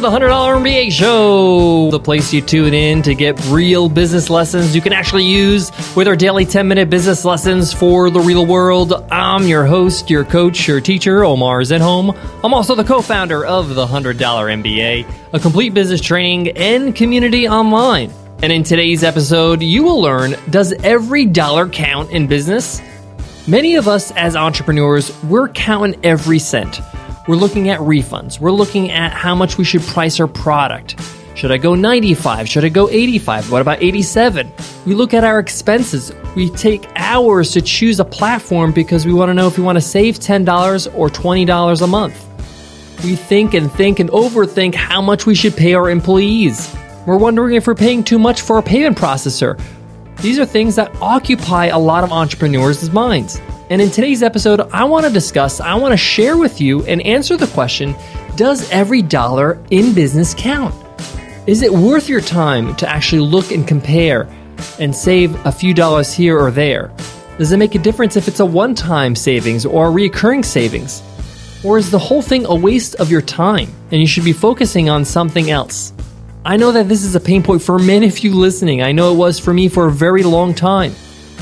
the $100 MBA Show, the place you tune in to get real business lessons you can actually use with our daily 10 minute business lessons for the real world. I'm your host, your coach, your teacher, Omar Zenhom. I'm also the co founder of the $100 MBA, a complete business training and community online. And in today's episode, you will learn Does every dollar count in business? Many of us as entrepreneurs, we're counting every cent. We're looking at refunds. We're looking at how much we should price our product. Should I go 95? Should I go 85? What about 87? We look at our expenses. We take hours to choose a platform because we want to know if we want to save $10 or $20 a month. We think and think and overthink how much we should pay our employees. We're wondering if we're paying too much for a payment processor. These are things that occupy a lot of entrepreneurs' minds. And in today's episode, I want to discuss, I want to share with you and answer the question Does every dollar in business count? Is it worth your time to actually look and compare and save a few dollars here or there? Does it make a difference if it's a one time savings or a recurring savings? Or is the whole thing a waste of your time and you should be focusing on something else? I know that this is a pain point for many of you listening. I know it was for me for a very long time.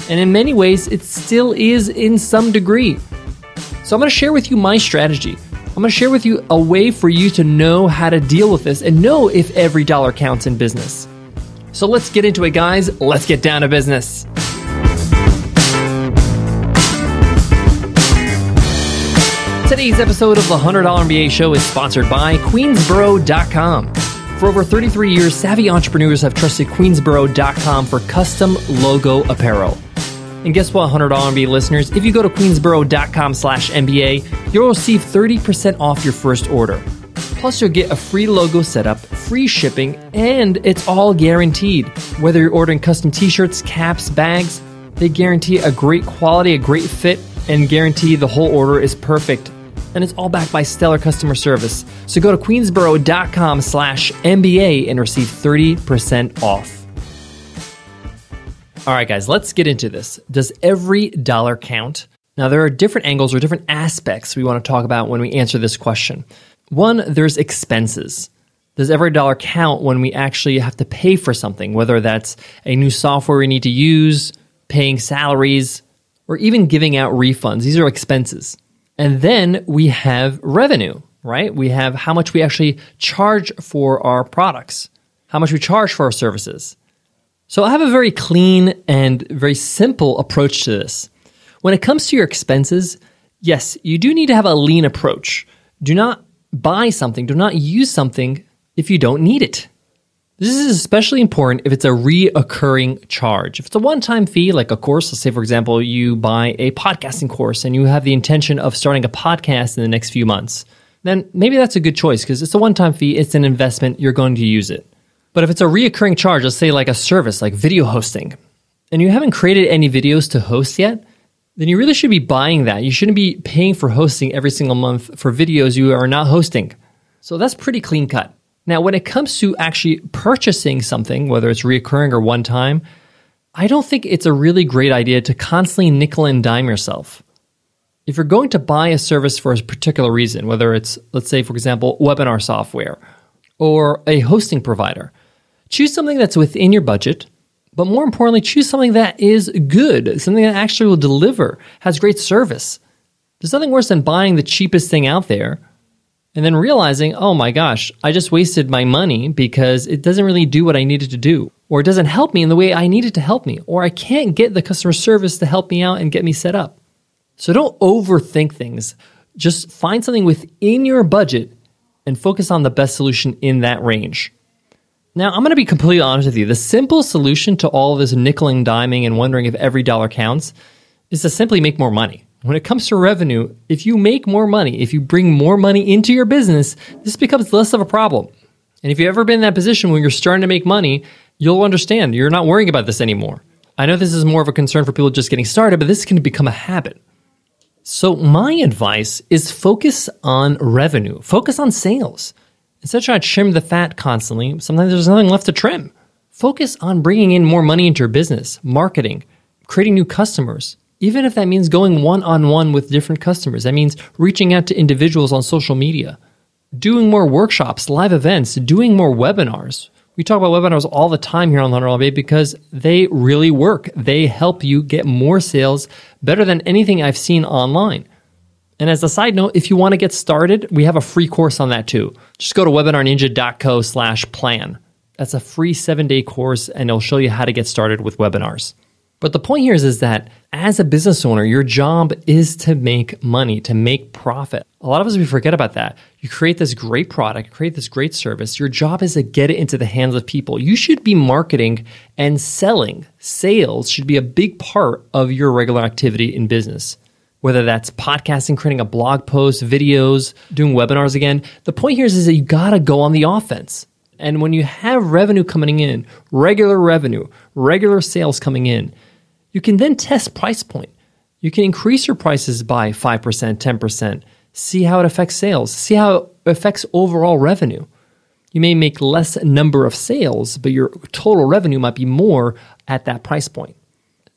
And in many ways, it still is in some degree. So I'm going to share with you my strategy. I'm going to share with you a way for you to know how to deal with this and know if every dollar counts in business. So let's get into it, guys. Let's get down to business. Today's episode of the $100 MBA Show is sponsored by Queensboro.com. For over 33 years, savvy entrepreneurs have trusted Queensboro.com for custom logo apparel. And guess what, $100 MBA listeners? If you go to queensboro.com slash MBA, you'll receive 30% off your first order. Plus, you'll get a free logo setup, free shipping, and it's all guaranteed. Whether you're ordering custom t shirts, caps, bags, they guarantee a great quality, a great fit, and guarantee the whole order is perfect. And it's all backed by stellar customer service. So go to queensboro.com slash MBA and receive 30% off. All right, guys, let's get into this. Does every dollar count? Now, there are different angles or different aspects we want to talk about when we answer this question. One, there's expenses. Does every dollar count when we actually have to pay for something, whether that's a new software we need to use, paying salaries, or even giving out refunds? These are expenses. And then we have revenue, right? We have how much we actually charge for our products, how much we charge for our services. So I have a very clean and very simple approach to this. When it comes to your expenses, yes, you do need to have a lean approach. Do not buy something, do not use something if you don't need it. This is especially important if it's a reoccurring charge. If it's a one time fee, like a course, let's say, for example, you buy a podcasting course and you have the intention of starting a podcast in the next few months, then maybe that's a good choice because it's a one time fee, it's an investment, you're going to use it. But if it's a reoccurring charge, let's say like a service like video hosting, and you haven't created any videos to host yet, then you really should be buying that. You shouldn't be paying for hosting every single month for videos you are not hosting. So that's pretty clean cut. Now, when it comes to actually purchasing something, whether it's reoccurring or one time, I don't think it's a really great idea to constantly nickel and dime yourself. If you're going to buy a service for a particular reason, whether it's, let's say, for example, webinar software or a hosting provider, Choose something that's within your budget, but more importantly, choose something that is good, something that actually will deliver, has great service. There's nothing worse than buying the cheapest thing out there and then realizing, oh my gosh, I just wasted my money because it doesn't really do what I needed to do, or it doesn't help me in the way I needed to help me, or I can't get the customer service to help me out and get me set up. So don't overthink things. Just find something within your budget and focus on the best solution in that range. Now, I'm going to be completely honest with you. The simple solution to all this nickel and diming and wondering if every dollar counts is to simply make more money. When it comes to revenue, if you make more money, if you bring more money into your business, this becomes less of a problem. And if you've ever been in that position when you're starting to make money, you'll understand you're not worrying about this anymore. I know this is more of a concern for people just getting started, but this can become a habit. So, my advice is focus on revenue, focus on sales. Instead of trying to trim the fat constantly, sometimes there's nothing left to trim. Focus on bringing in more money into your business, marketing, creating new customers. Even if that means going one on one with different customers, that means reaching out to individuals on social media. doing more workshops, live events, doing more webinars. We talk about webinars all the time here on the Hundred because they really work. They help you get more sales better than anything I've seen online. And as a side note, if you want to get started, we have a free course on that too. Just go to webinarninja.co slash plan. That's a free seven day course and it'll show you how to get started with webinars. But the point here is, is that as a business owner, your job is to make money, to make profit. A lot of us, we forget about that. You create this great product, create this great service. Your job is to get it into the hands of people. You should be marketing and selling. Sales should be a big part of your regular activity in business. Whether that's podcasting, creating a blog post, videos, doing webinars again. The point here is, is that you gotta go on the offense. And when you have revenue coming in, regular revenue, regular sales coming in, you can then test price point. You can increase your prices by 5%, 10%, see how it affects sales, see how it affects overall revenue. You may make less number of sales, but your total revenue might be more at that price point.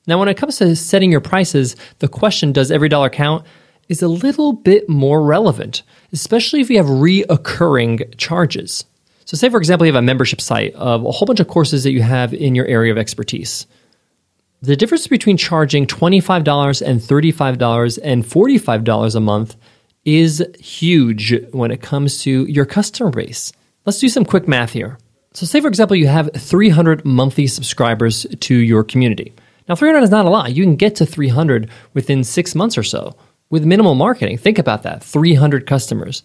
Now, when it comes to setting your prices, the question, does every dollar count, is a little bit more relevant, especially if you have reoccurring charges. So, say for example, you have a membership site of a whole bunch of courses that you have in your area of expertise. The difference between charging $25 and $35 and $45 a month is huge when it comes to your customer base. Let's do some quick math here. So, say for example, you have 300 monthly subscribers to your community. Now, 300 is not a lot. You can get to 300 within six months or so with minimal marketing. Think about that 300 customers.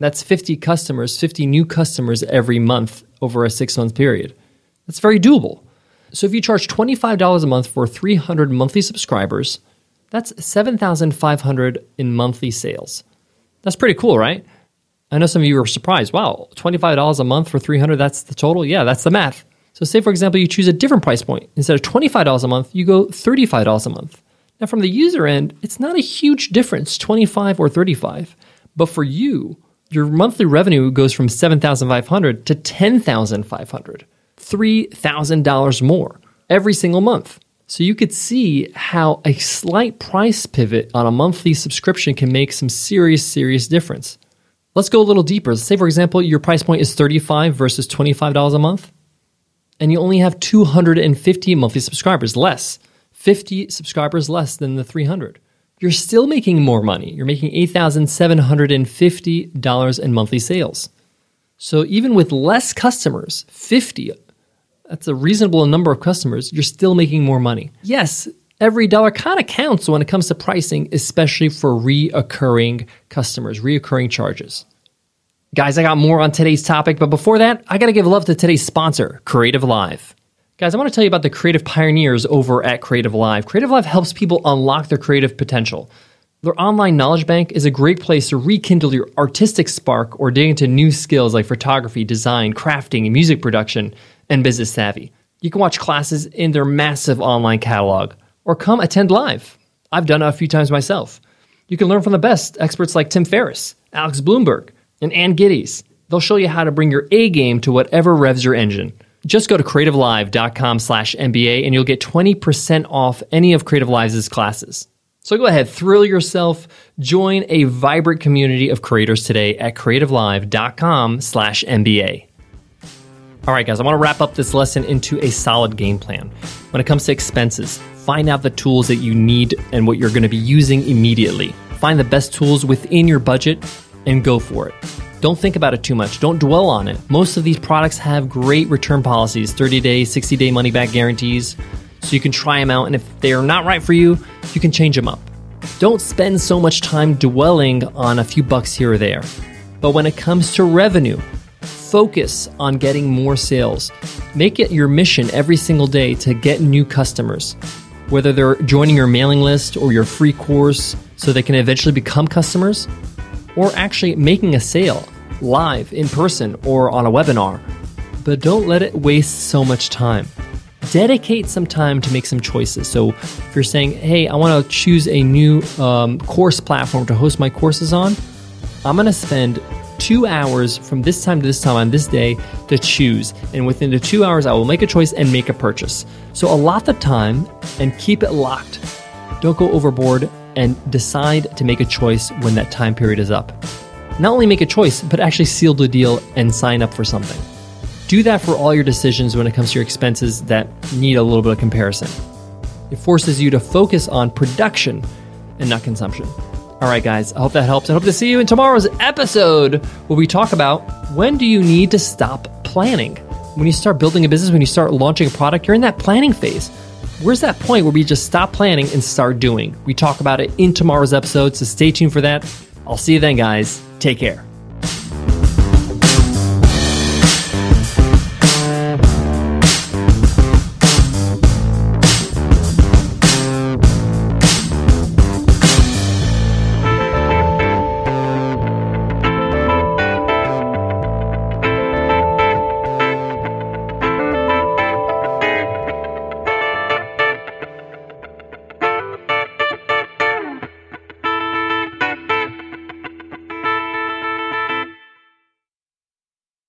That's 50 customers, 50 new customers every month over a six month period. That's very doable. So if you charge $25 a month for 300 monthly subscribers, that's 7,500 in monthly sales. That's pretty cool, right? I know some of you are surprised. Wow, $25 a month for 300, that's the total? Yeah, that's the math. So say for example you choose a different price point. Instead of $25 a month, you go $35 a month. Now from the user end, it's not a huge difference, 25 or 35. But for you, your monthly revenue goes from 7,500 to 10,500. $3,000 more every single month. So you could see how a slight price pivot on a monthly subscription can make some serious, serious difference. Let's go a little deeper. Say, for example, your price point is $35 versus $25 a month, and you only have 250 monthly subscribers less, 50 subscribers less than the 300. You're still making more money. You're making $8,750 in monthly sales. So even with less customers, 50 that's a reasonable number of customers, you're still making more money. Yes, every dollar kind of counts when it comes to pricing, especially for reoccurring customers, reoccurring charges. Guys, I got more on today's topic, but before that, I got to give love to today's sponsor, Creative Live. Guys, I want to tell you about the creative pioneers over at Creative Live. Creative Live helps people unlock their creative potential. Their online knowledge bank is a great place to rekindle your artistic spark or dig into new skills like photography, design, crafting, music production and business savvy. You can watch classes in their massive online catalog or come attend live. I've done it a few times myself. You can learn from the best experts like Tim Ferriss, Alex Blumberg, and Anne Geddes. They'll show you how to bring your A game to whatever revs your engine. Just go to creativelive.com slash MBA and you'll get 20% off any of Creative Live's classes. So go ahead, thrill yourself, join a vibrant community of creators today at creativelive.com slash MBA. All right, guys, I want to wrap up this lesson into a solid game plan. When it comes to expenses, find out the tools that you need and what you're going to be using immediately. Find the best tools within your budget and go for it. Don't think about it too much. Don't dwell on it. Most of these products have great return policies 30 day, 60 day money back guarantees. So you can try them out, and if they're not right for you, you can change them up. Don't spend so much time dwelling on a few bucks here or there. But when it comes to revenue, focus on getting more sales. Make it your mission every single day to get new customers, whether they're joining your mailing list or your free course so they can eventually become customers, or actually making a sale live, in person, or on a webinar. But don't let it waste so much time. Dedicate some time to make some choices. So, if you're saying, hey, I want to choose a new um, course platform to host my courses on, I'm going to spend two hours from this time to this time on this day to choose. And within the two hours, I will make a choice and make a purchase. So allot the time and keep it locked. Don't go overboard and decide to make a choice when that time period is up. not only make a choice, but actually seal the deal and sign up for something. Do that for all your decisions when it comes to your expenses that need a little bit of comparison. It forces you to focus on production and not consumption. All right, guys, I hope that helps. I hope to see you in tomorrow's episode where we talk about when do you need to stop planning? When you start building a business, when you start launching a product, you're in that planning phase. Where's that point where we just stop planning and start doing? We talk about it in tomorrow's episode, so stay tuned for that. I'll see you then, guys. Take care.